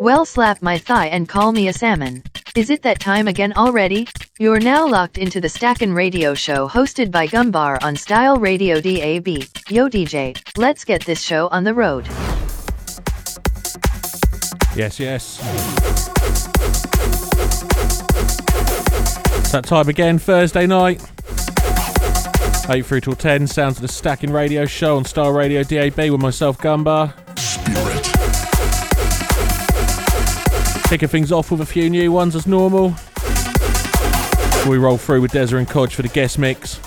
Well, slap my thigh and call me a salmon. Is it that time again already? You're now locked into the Stackin' Radio Show hosted by Gumbar on Style Radio DAB. Yo, DJ, let's get this show on the road. Yes, yes. It's that time again, Thursday night. 8 through till 10, sounds of the Stacking Radio Show on Star Radio DAB with myself, Gumbar. Spirit. Kicking things off with a few new ones as normal. We roll through with Deza and Kodge for the guest mix.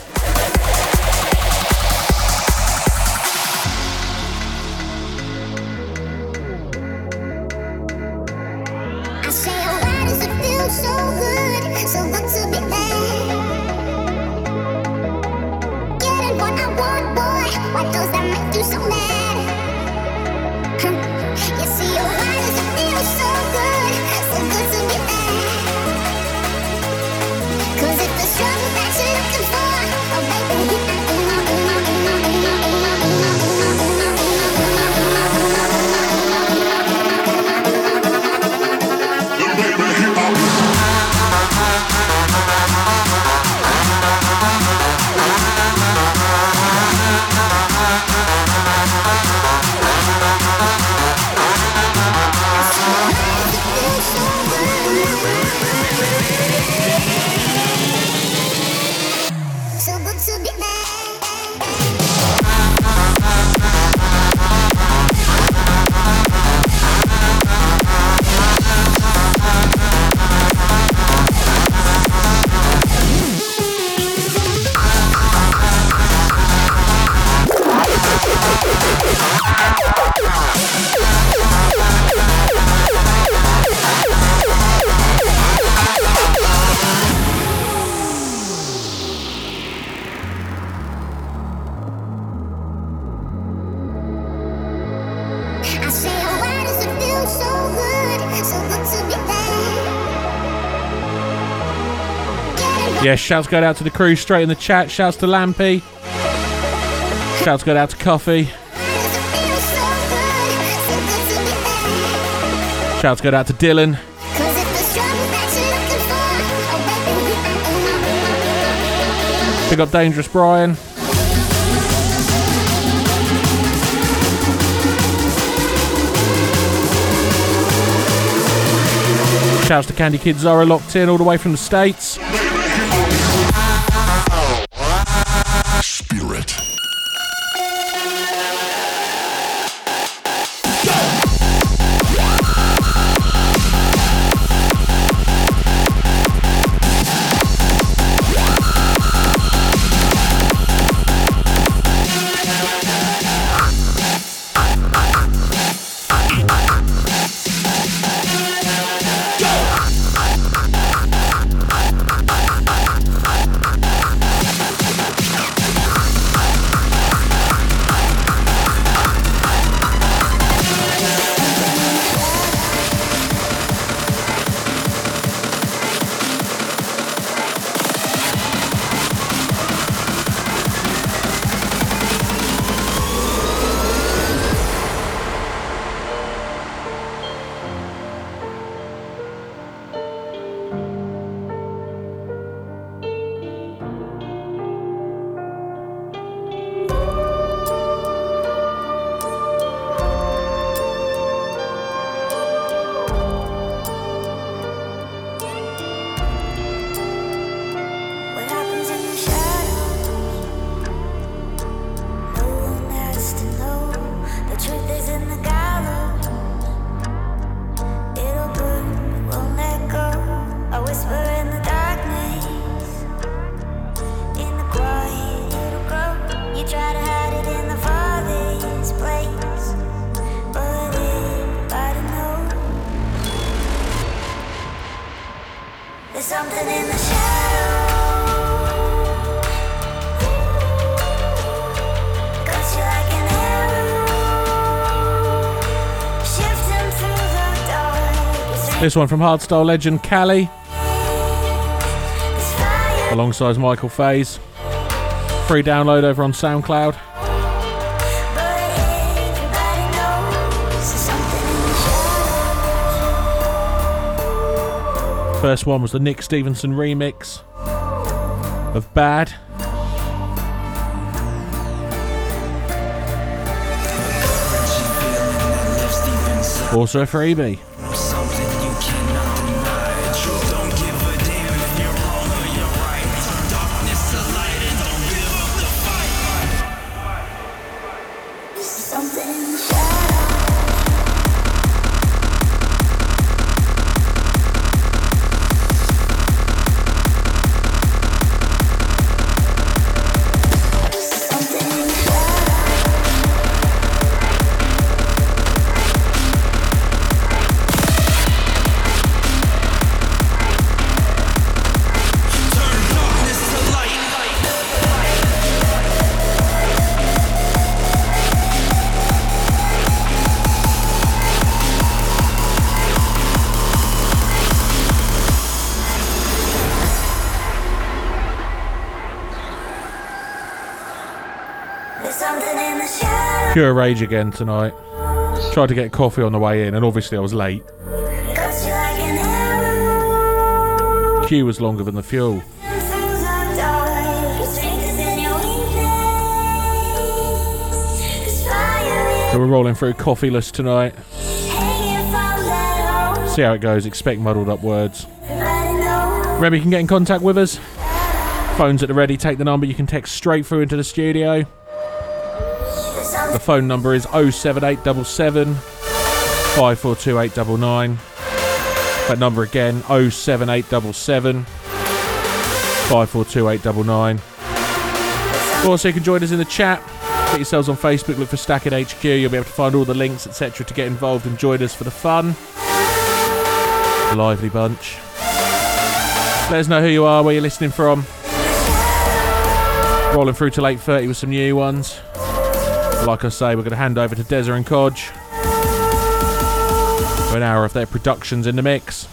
Yeah, shouts go out to the crew straight in the chat. Shouts to Lampy. Shouts go out to Coffee. Shouts go out to Dylan. Big up Dangerous Brian. Shouts to Candy Kid Zara locked in all the way from the States. This one from hardstyle legend Cali, alongside Michael Faze. Free download over on SoundCloud. First one was the Nick Stevenson remix of Bad. Also a freebie. Pure rage again tonight. Tried to get coffee on the way in, and obviously I was late. Queue was longer than the fuel. So we're rolling through coffeeless tonight. See how it goes. Expect muddled up words. Remember, you can get in contact with us. Phone's at the ready. Take the number. You can text straight through into the studio. The phone number is 07877 542899. That number again 07877 542899. Also, you can join us in the chat. Get yourselves on Facebook, look for Stackin HQ. You'll be able to find all the links, etc., to get involved and join us for the fun. Lively bunch. Let us know who you are, where you're listening from. Rolling through till 8.30 with some new ones. Like I say, we're going to hand over to Deza and Kodge. For an hour of their productions in the mix.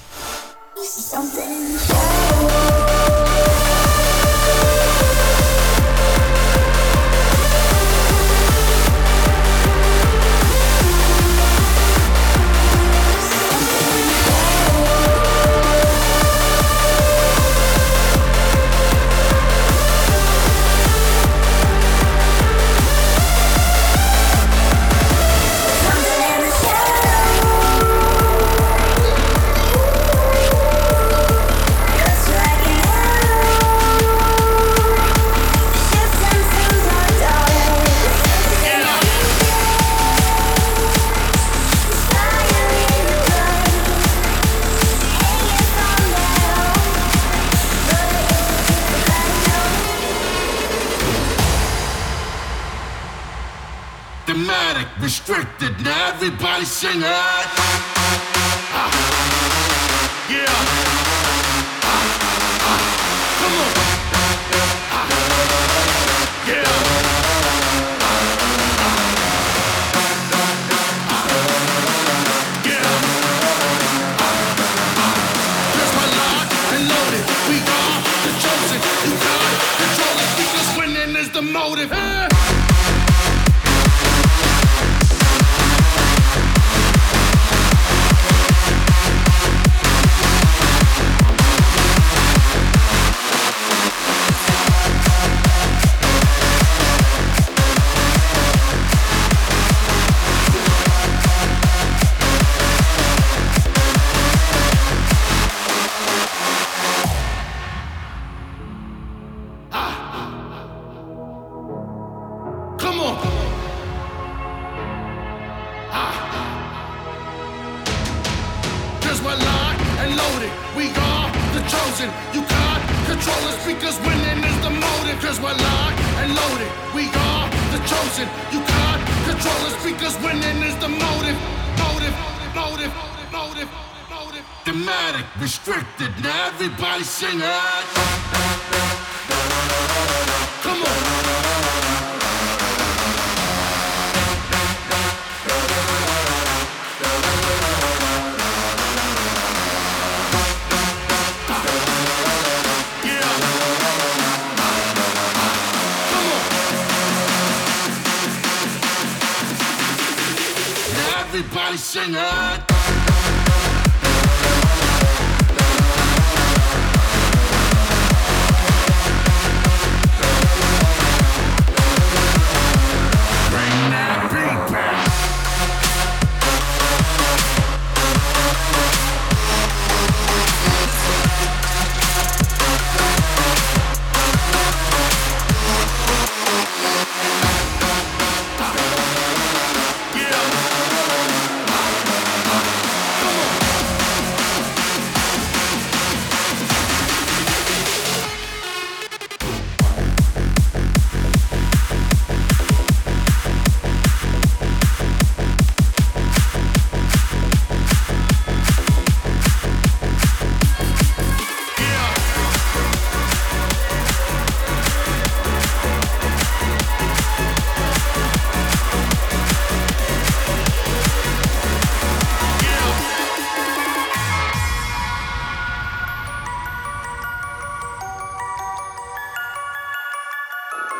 Bye.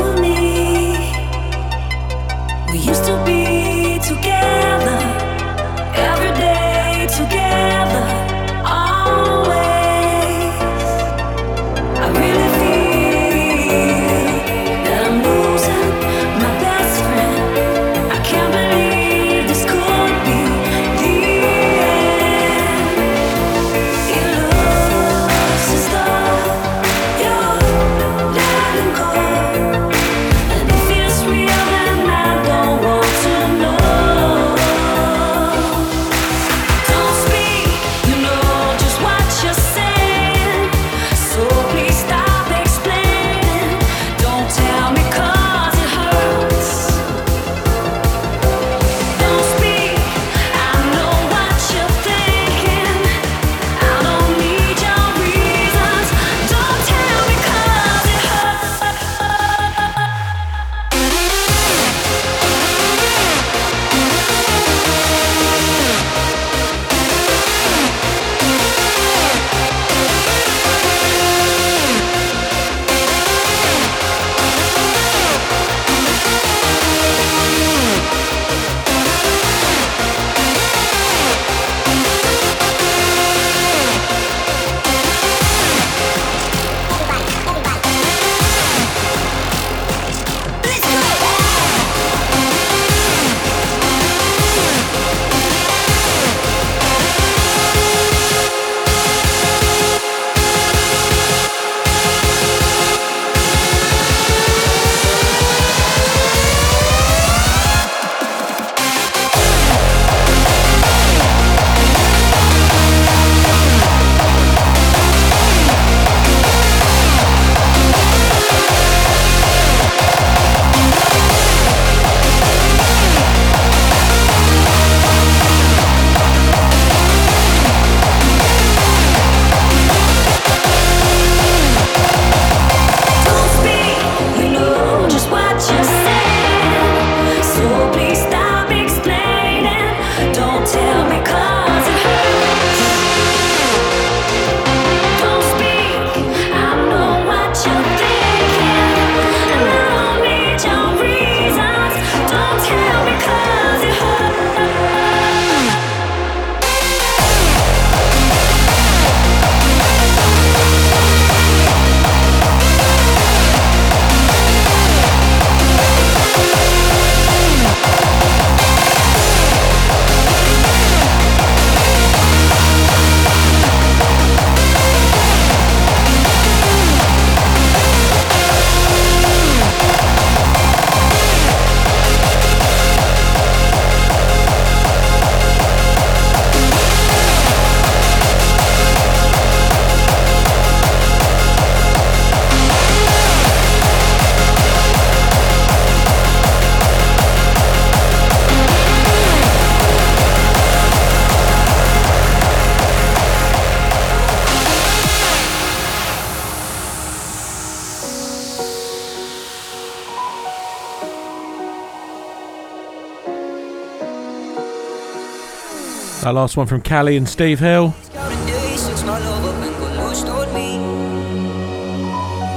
Last one from Callie and Steve Hill.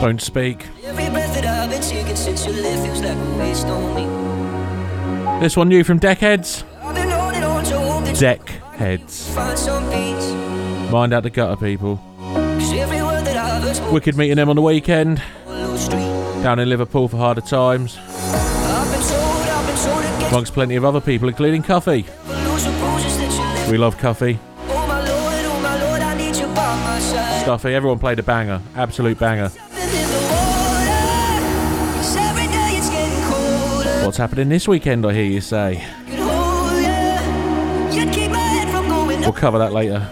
Don't speak. This one new from Deckheads. Deckheads. Mind out the gutter, people. Wicked meeting them on the weekend. Down in Liverpool for harder times. Amongst plenty of other people, including Coffee. We love Cuffy. Stuffy, everyone played a banger, absolute banger. What's happening this weekend, I hear you say? We'll cover that later.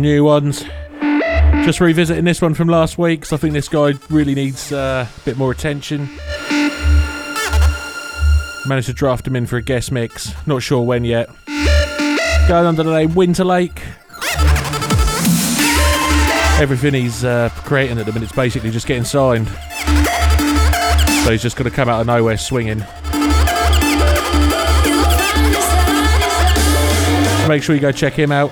some new ones. Just revisiting this one from last week because I think this guy really needs uh, a bit more attention. Managed to draft him in for a guest mix, not sure when yet. Going under the name Winter Lake. Everything he's uh, creating at the minute is basically just getting signed. So he's just going to come out of nowhere swinging. Make sure you go check him out.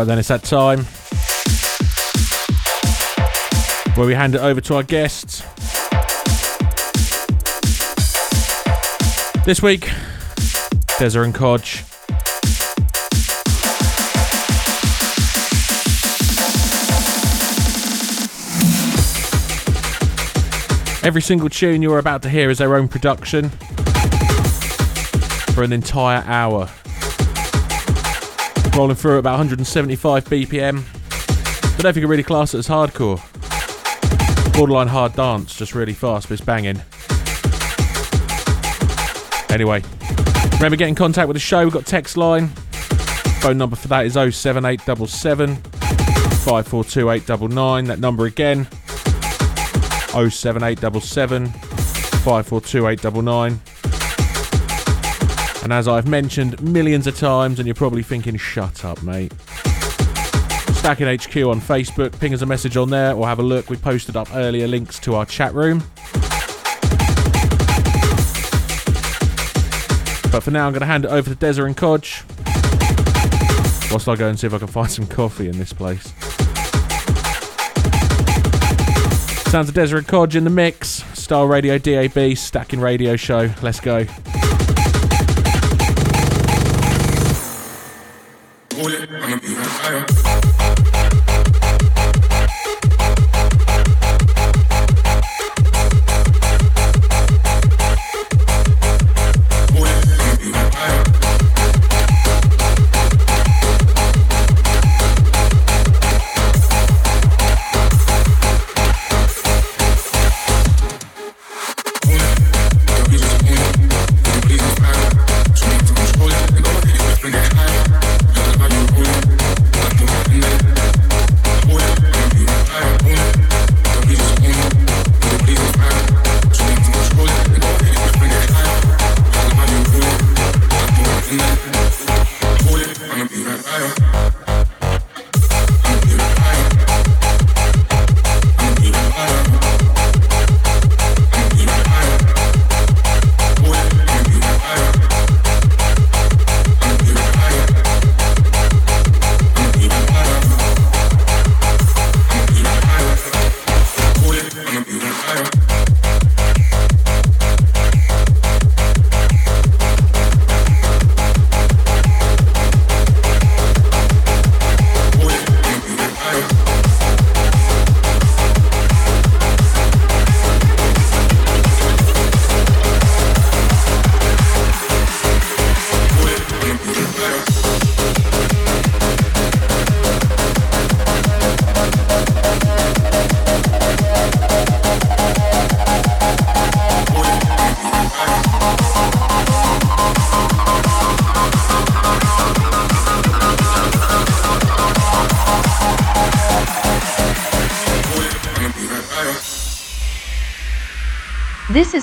Right then, it's that time where we hand it over to our guests. This week, Deza and Kodge. Every single tune you're about to hear is their own production for an entire hour. Rolling through at about 175 BPM. Don't think you can really class it as hardcore. Borderline hard dance, just really fast, but it's banging. Anyway, remember get in contact with the show. We've got text line. Phone number for that is 07877 542899. That number again 07877 542899. And as I've mentioned millions of times, and you're probably thinking, shut up, mate. Stacking HQ on Facebook, ping us a message on there or have a look. We posted up earlier links to our chat room. But for now, I'm going to hand it over to Deza and Kodge. Whilst I go and see if I can find some coffee in this place. Sounds of Deza and Kodge in the mix. Style Radio DAB, Stacking Radio Show. Let's go. This is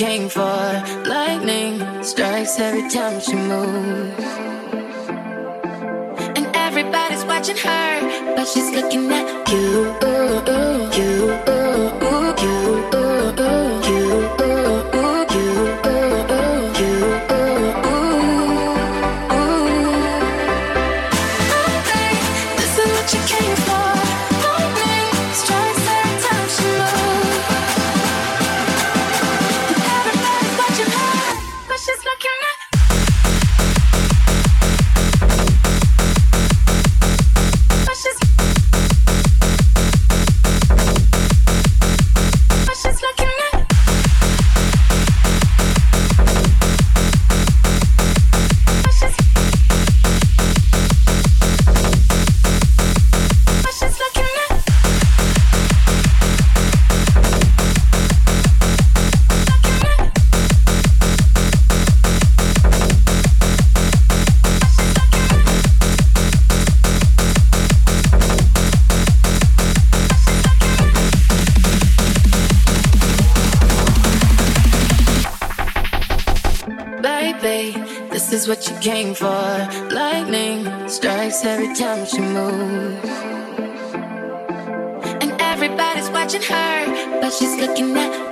Came for. Came for. Lightning strikes every time she moves. And everybody's watching her, but she's looking at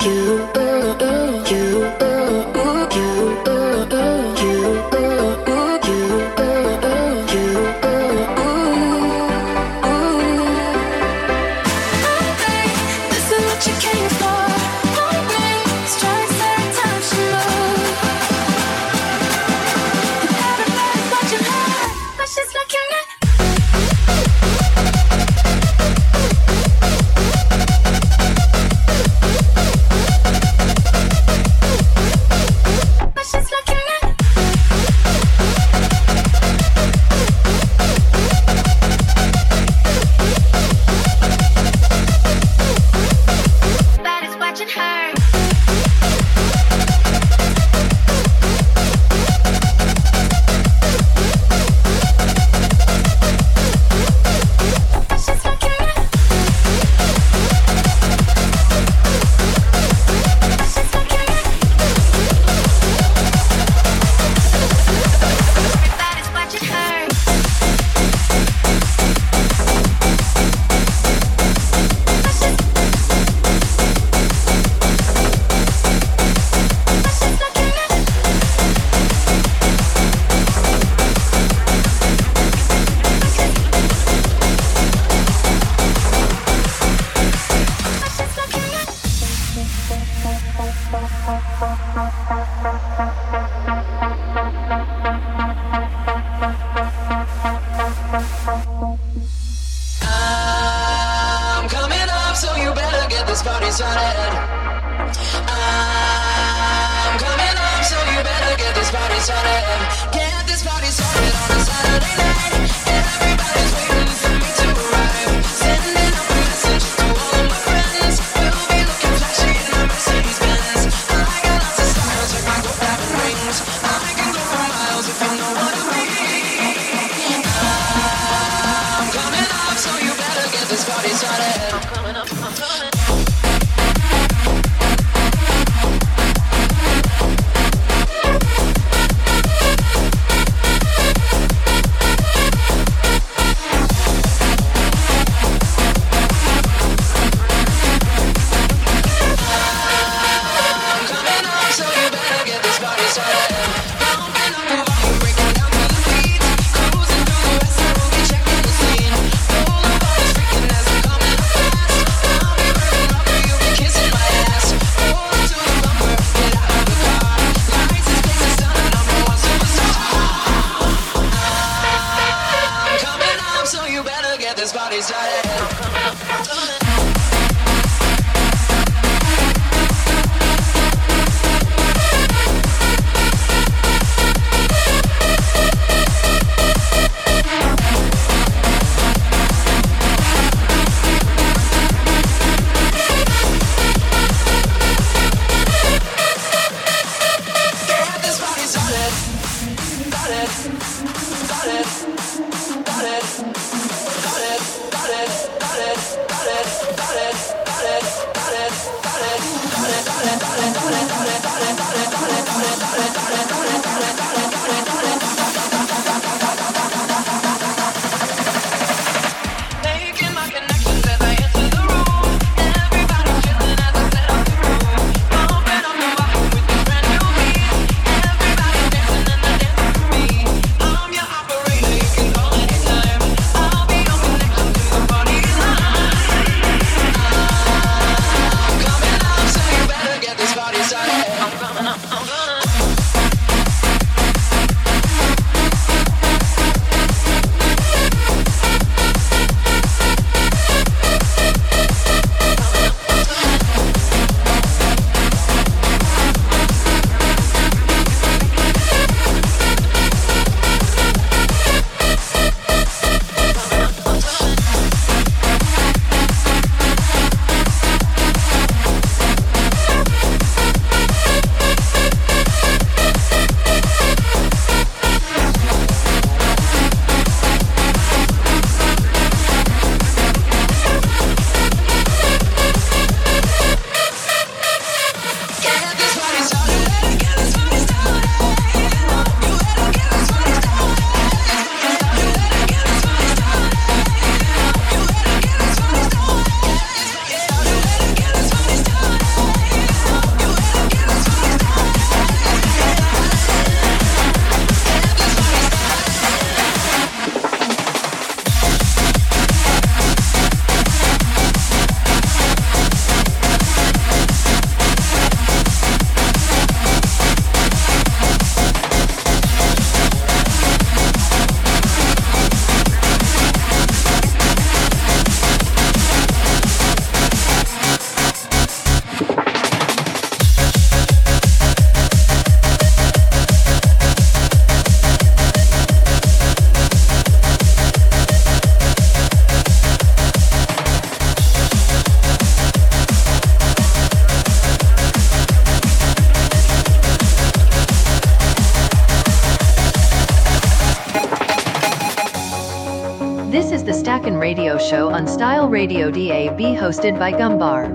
Radio DAB hosted by Gumbar.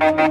For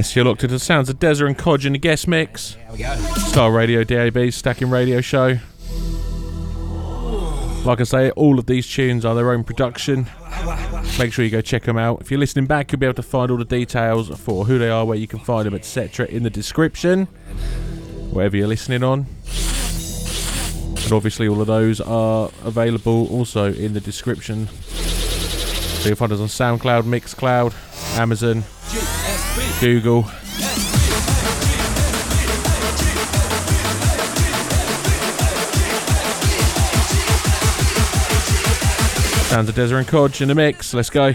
Yes, you're locked into the sounds of Desert and Codge in the guest mix. We go. Star Radio DAB Stackin Radio Show. Like I say, all of these tunes are their own production. Make sure you go check them out. If you're listening back, you'll be able to find all the details for who they are, where you can find them, etc., in the description, wherever you're listening on. And obviously, all of those are available also in the description. So you'll find us on SoundCloud, Mixcloud, Amazon, Google. Sounds of Desert and Codge in the mix. Let's go.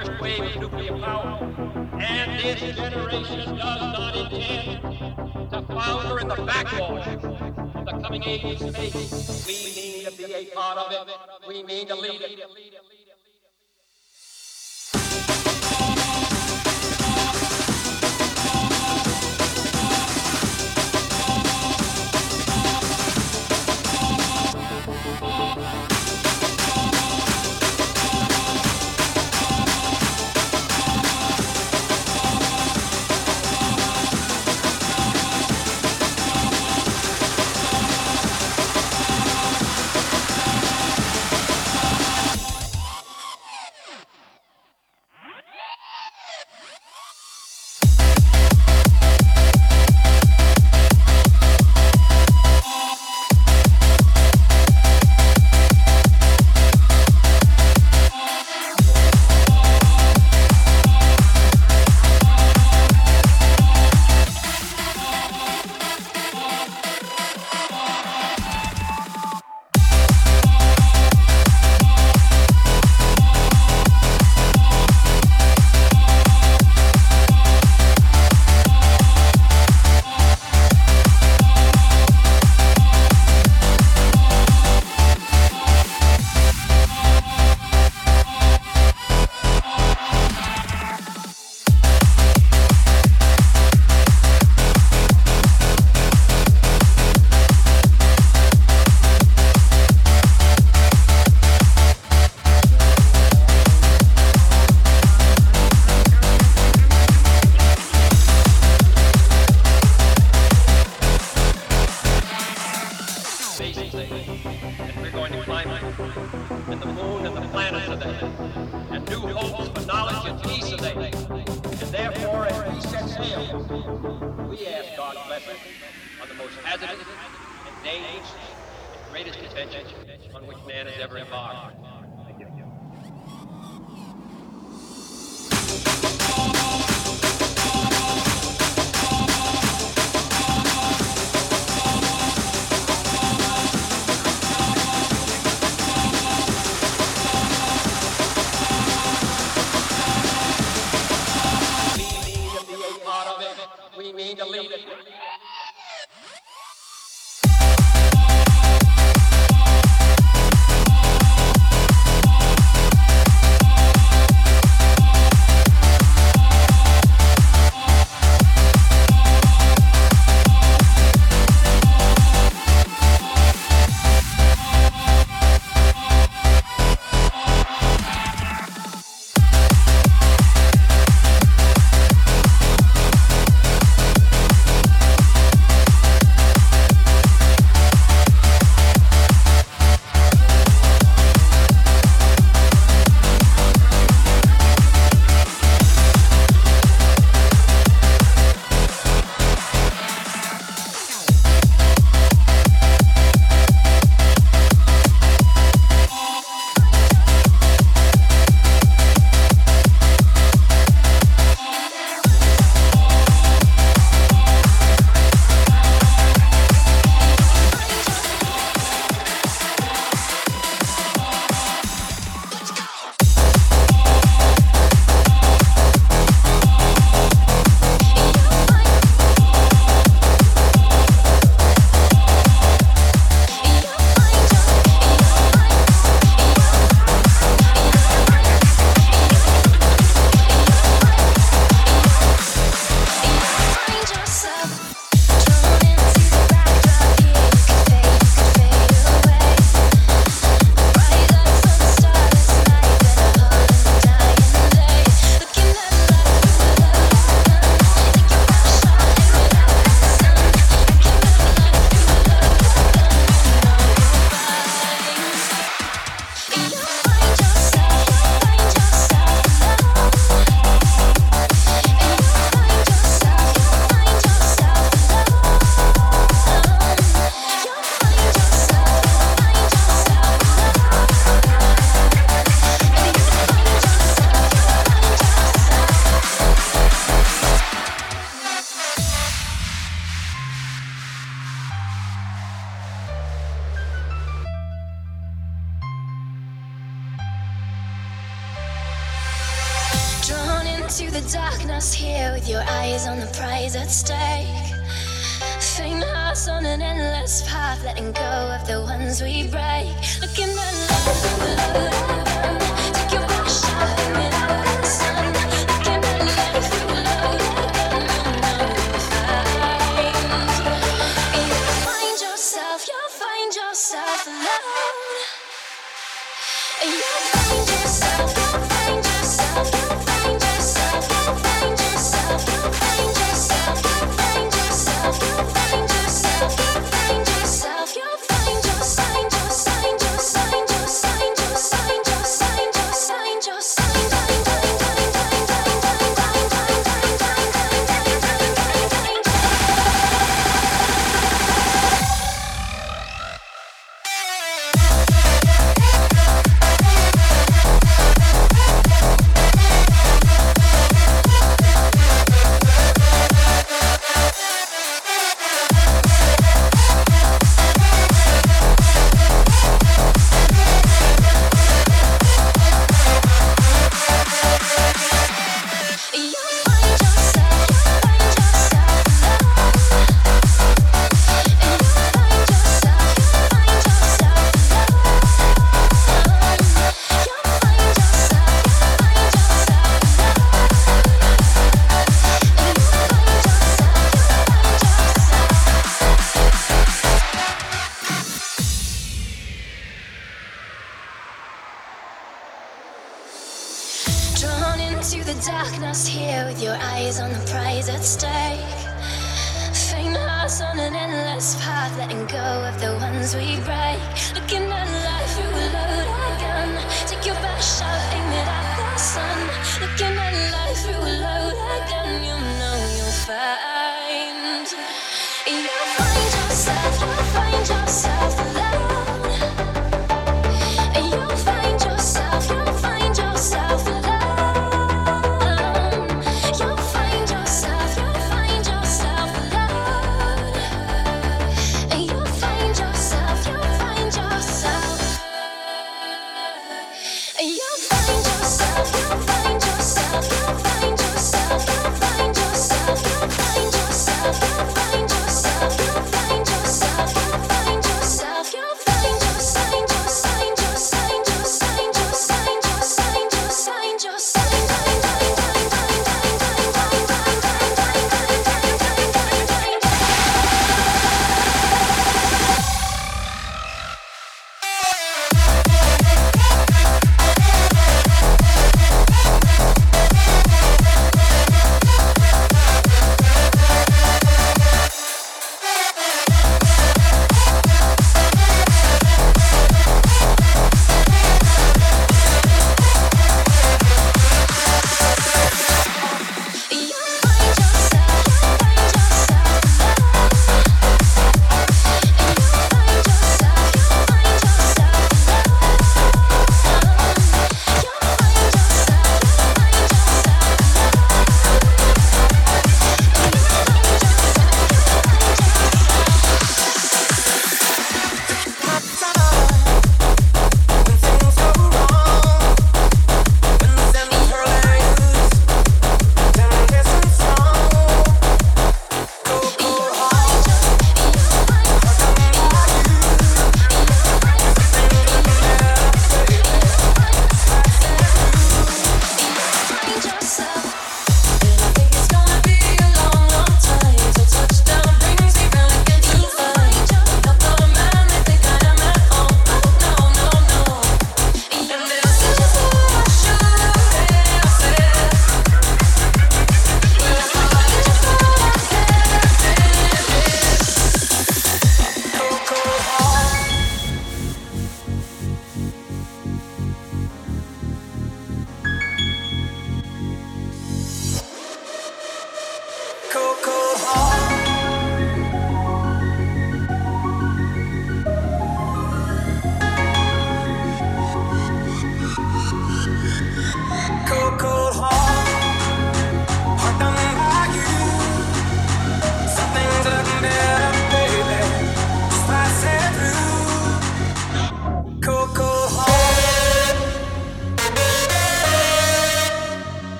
We ask God's blessing on the most hazardous and dangerous and greatest adventure on which man has ever embarked.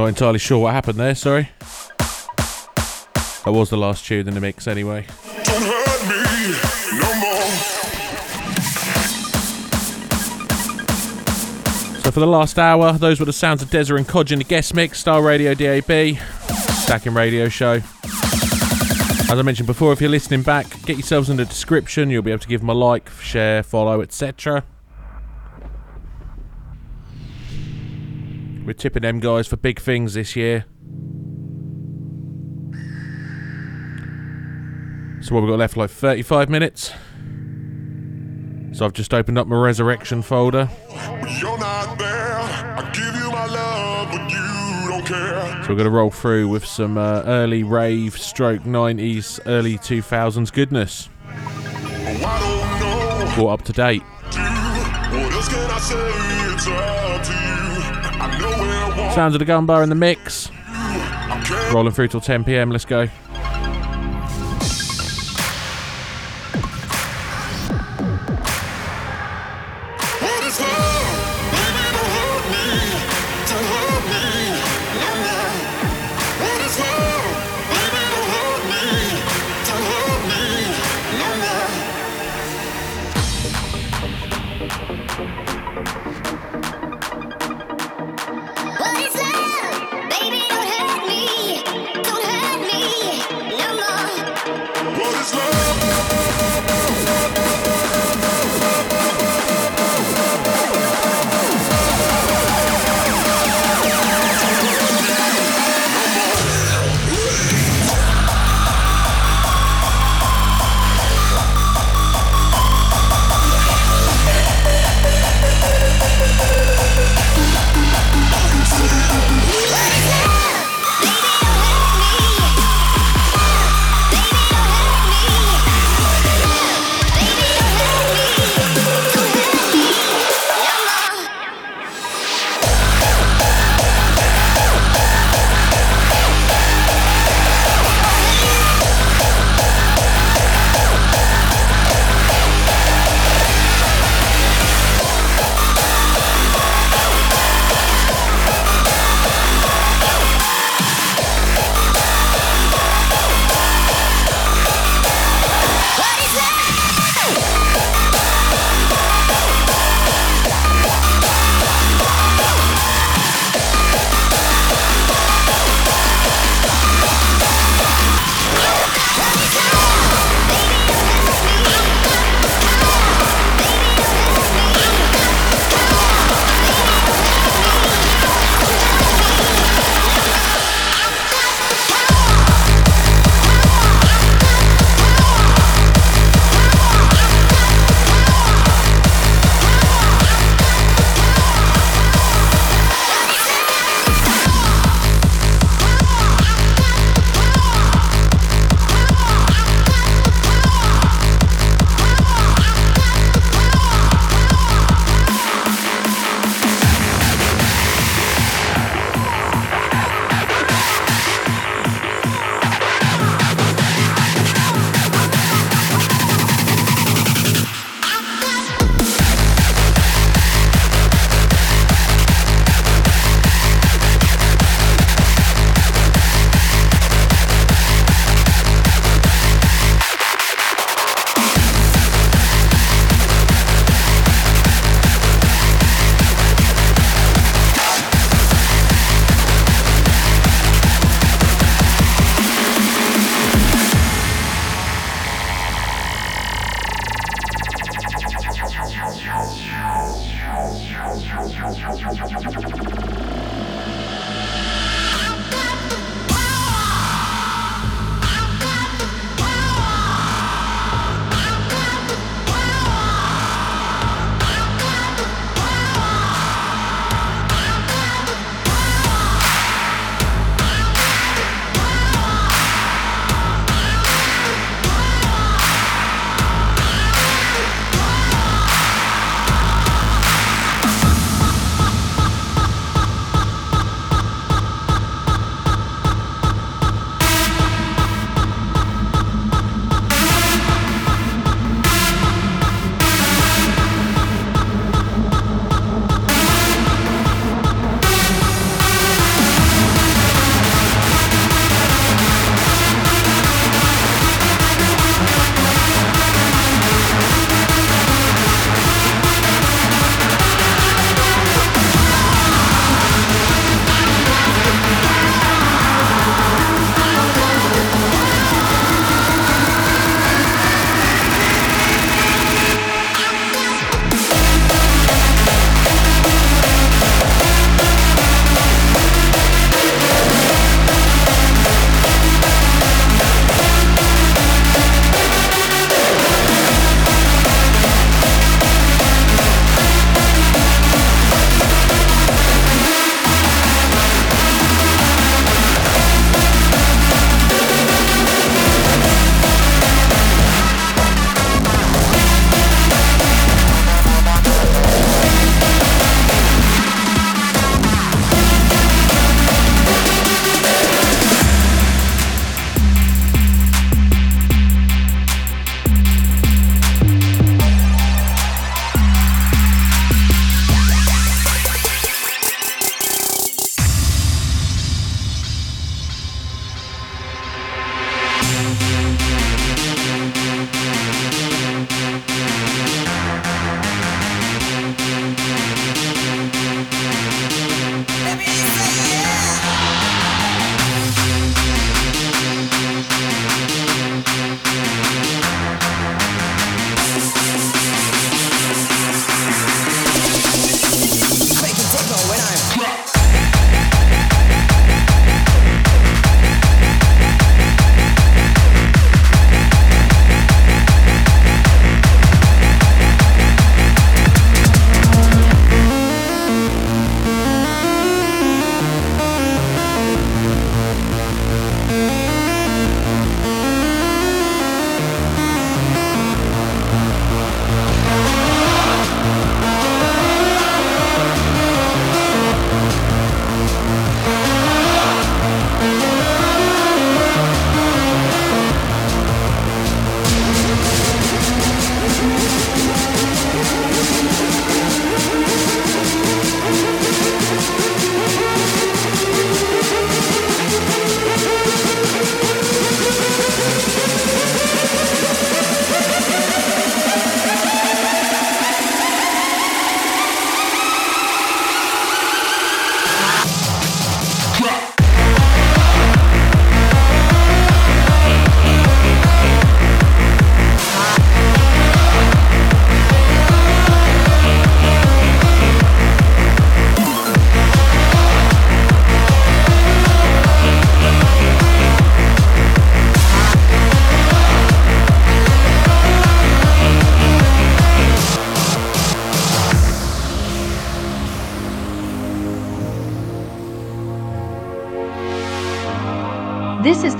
Not entirely sure what happened there, sorry. That was the last tune in the mix anyway. Don't hurt me no more. So for the last hour, those were the sounds of Deza and Kodge in the guest mix, Star Radio DAB, Stackin Radio Show. As I mentioned before, if you're listening back, get yourselves in the description. You'll be able to give them a like, share, follow, etc. We're tipping them guys for big things this year. So what we've got left, like 35 minutes. So I've just opened up my resurrection folder. You're not there. I give you my love, but you don't care. So we're going to roll through with some uh, early rave, stroke 90s, early 2000s goodness. All up to date. Sounds of the gun bar in the mix. Rolling through till 10 pm. Let's go.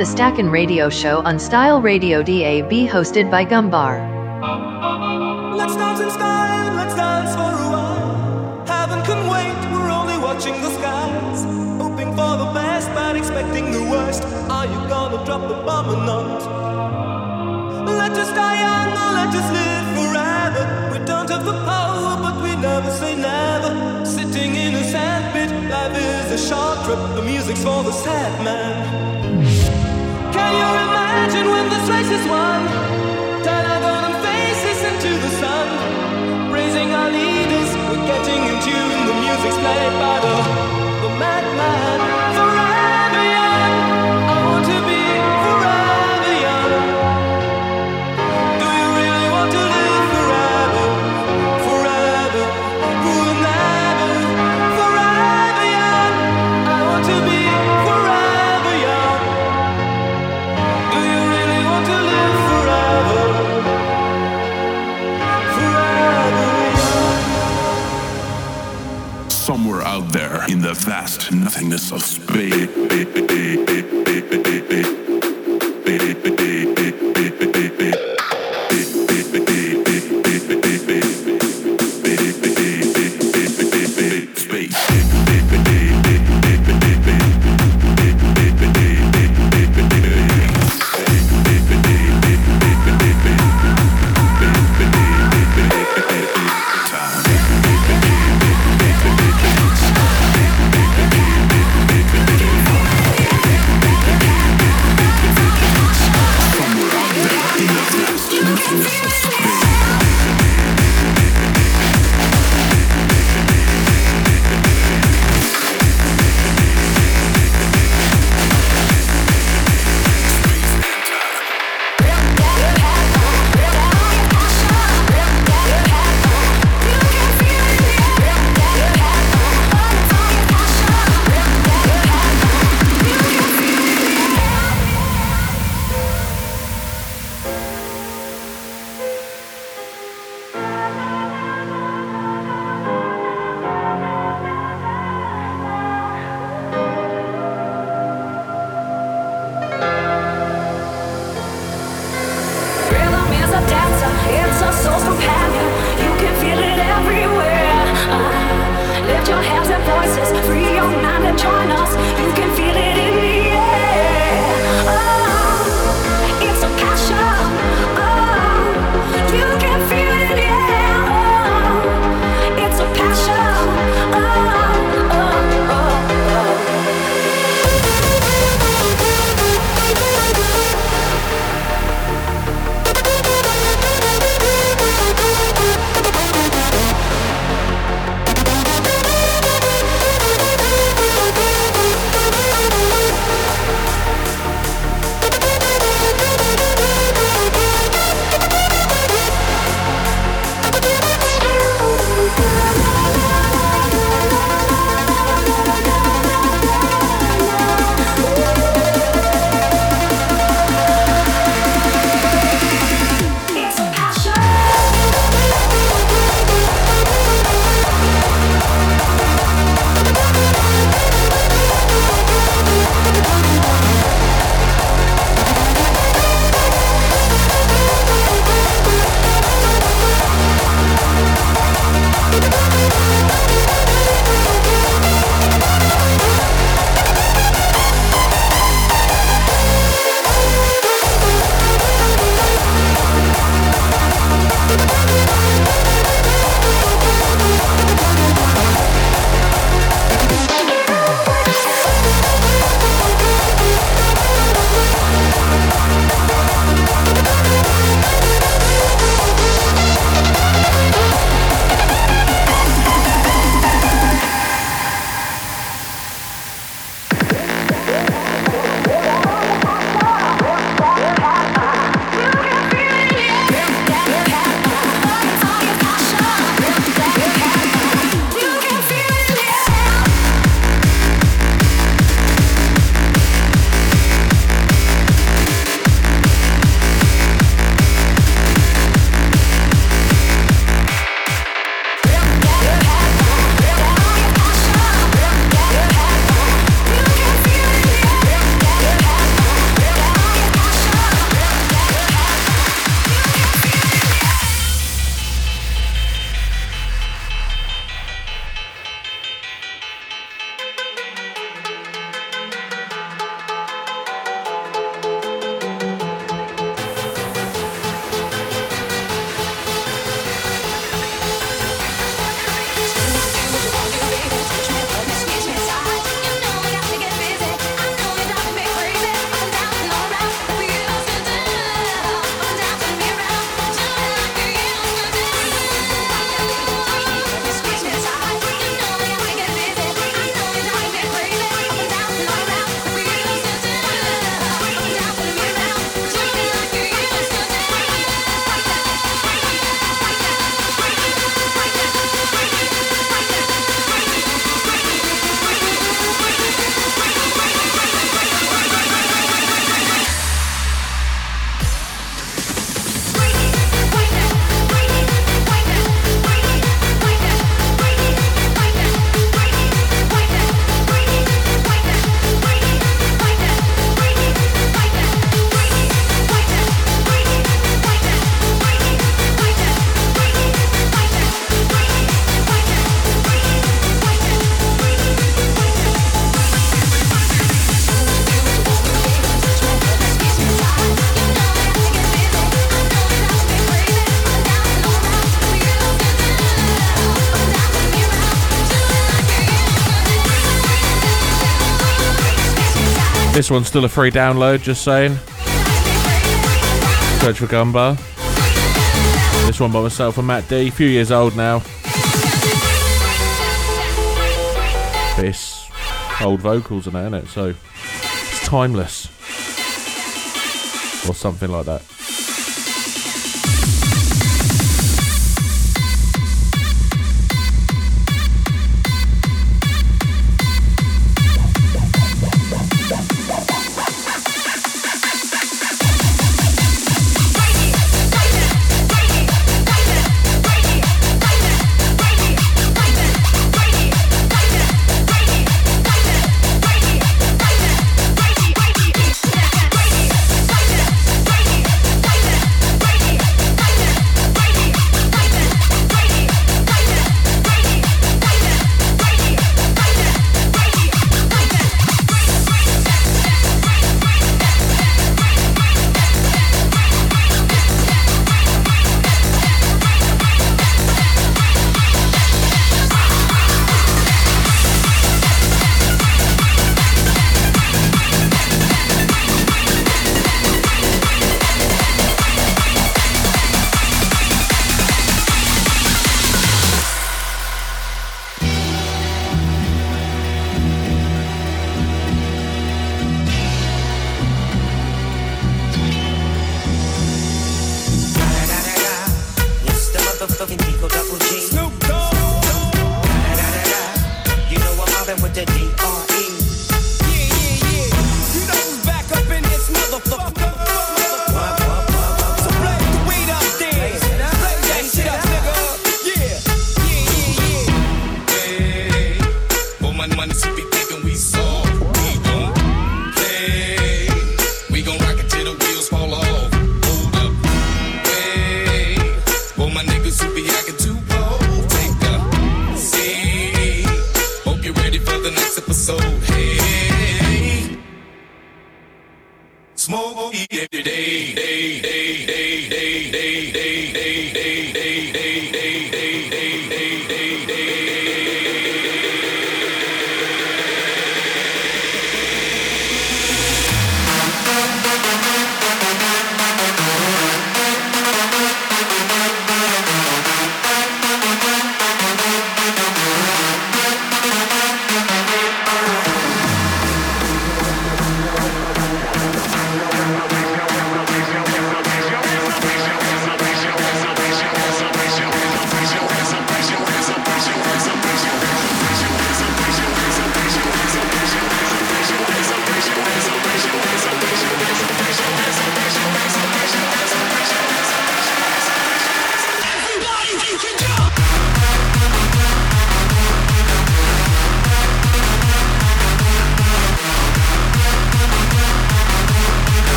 The Stackin' Radio Show on Style Radio DAB hosted by Gumbar. Let's dance in style, let's dance for a while. Heaven can wait, we're only watching the skies. Hoping for the best, but expecting the worst. Are you gonna drop the bomb or not? Let us die let us live forever. We don't have the power, but we never say never. Sitting in a sandpit, life is a short trip. The music's for the sad man. Getting in tune. The music's played by the, vast nothingness of space. One's still a free download, just saying. Search for Gumbar. This one by myself and Matt D, a few years old now. This old vocals and it? So it's timeless. Or something like that.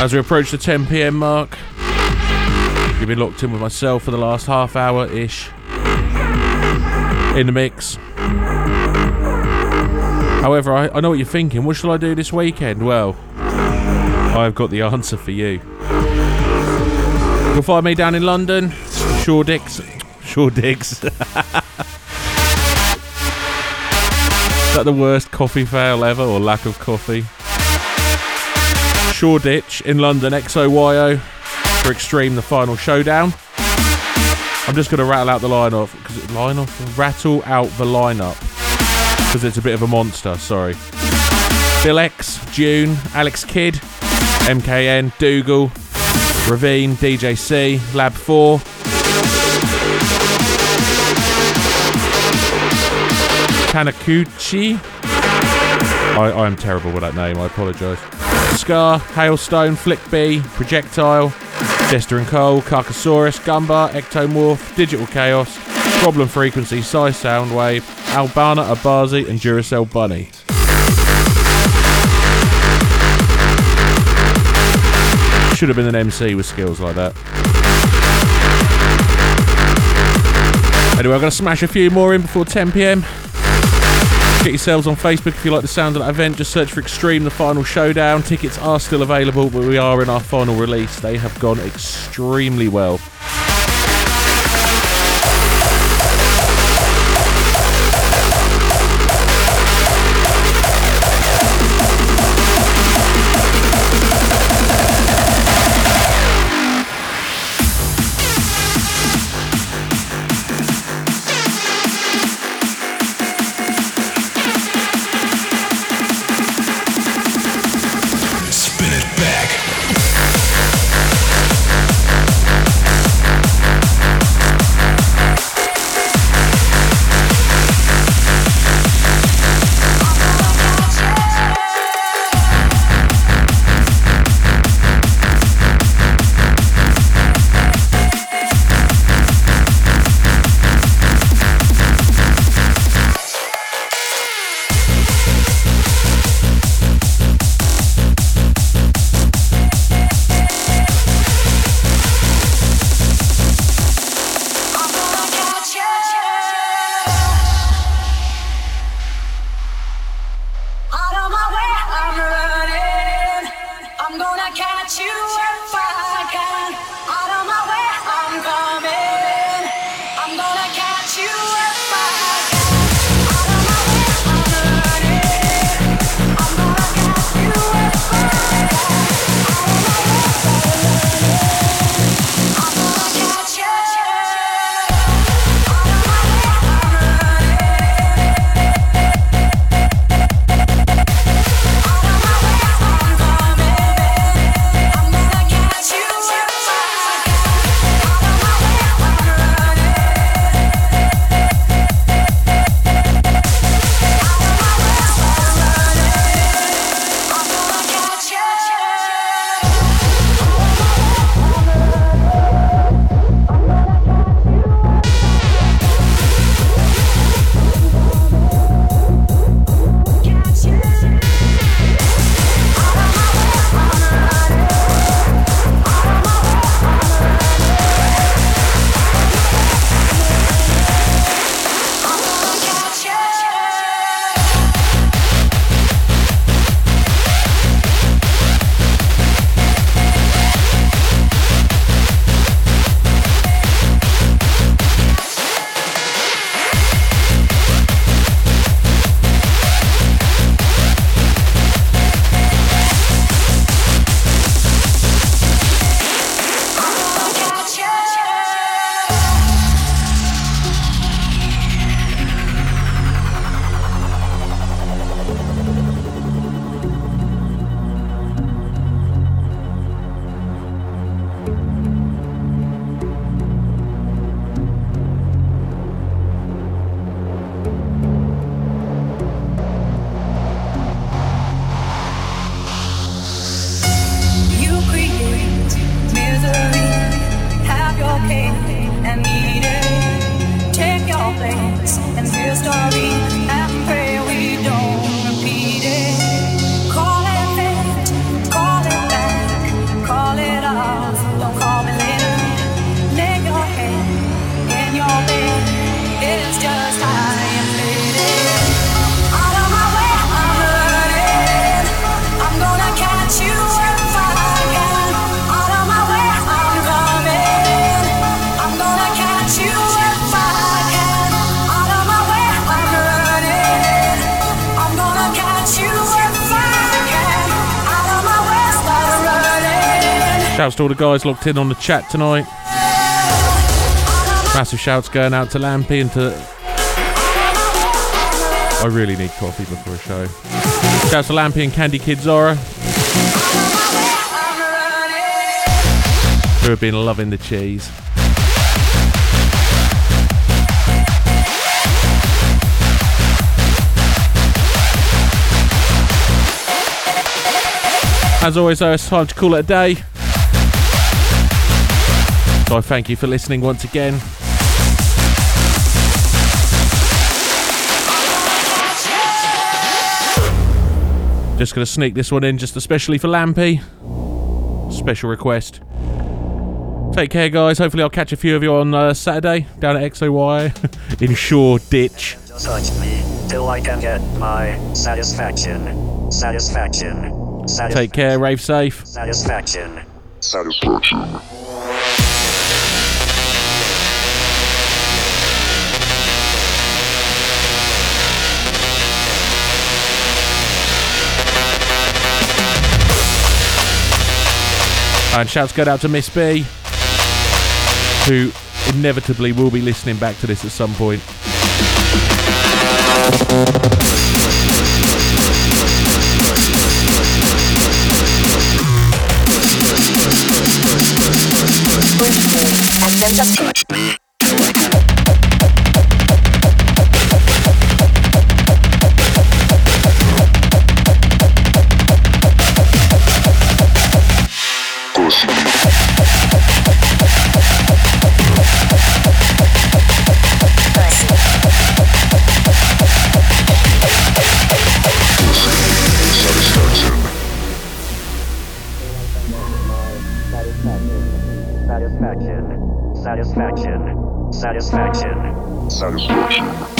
As we approach the 10 pm mark, You've been locked in with myself for the last half hour ish. In the mix. However, I, I know what you're thinking. What shall I do this weekend? Well, I've got the answer for you. You'll find me down in London, Shoreditch. Shoreditch. Is that the worst coffee fail ever or lack of coffee? Shoreditch in London, XOYO for Extreme, the final showdown. I'm just going to rattle out the line off because rattle out the lineup because it's a bit of a monster. Sorry. Bill X, June, Alex Kidd, MKN, Dougal, Ravine, DJC, Lab 4. Kanakuchi. I, I am terrible with that name, I apologise. Scar, Hailstone, Flick B, Projectile, Jester and Cole, Carcasaurus, Gumbar, Ectomorph, Digital Chaos, Problem Frequency, Psy Soundwave, Albana Abazi, and Duracell Bunny. Should have been an MC with skills like that. Anyway, I'm going to smash a few more in before 10 pm. Get yourselves on Facebook if you like the sound of that event. Just search for Extreme, the final showdown. Tickets are still available, but we are in our final release. They have gone extremely well. Shouts to all the guys locked in on the chat tonight. Massive shouts going out to Lampy and to. I really need coffee before a show. Shouts to Lampy and Candy Kid Zora. Who have been loving the cheese. As always, though, it's time to call it a day. So I thank you for listening once again. Just going to sneak this one in just especially for Lampy. Special request. Take care, guys. Hopefully, I'll catch a few of you on uh, Saturday down at XOY in Shore Ditch. Touch me till I can get my satisfaction. Satisfaction. Satis- Take care, rave safe. Satisfaction. Satisfaction. And shouts go out to Miss B, who inevitably will be listening back to this at some point. Satisfaction. Satisfaction.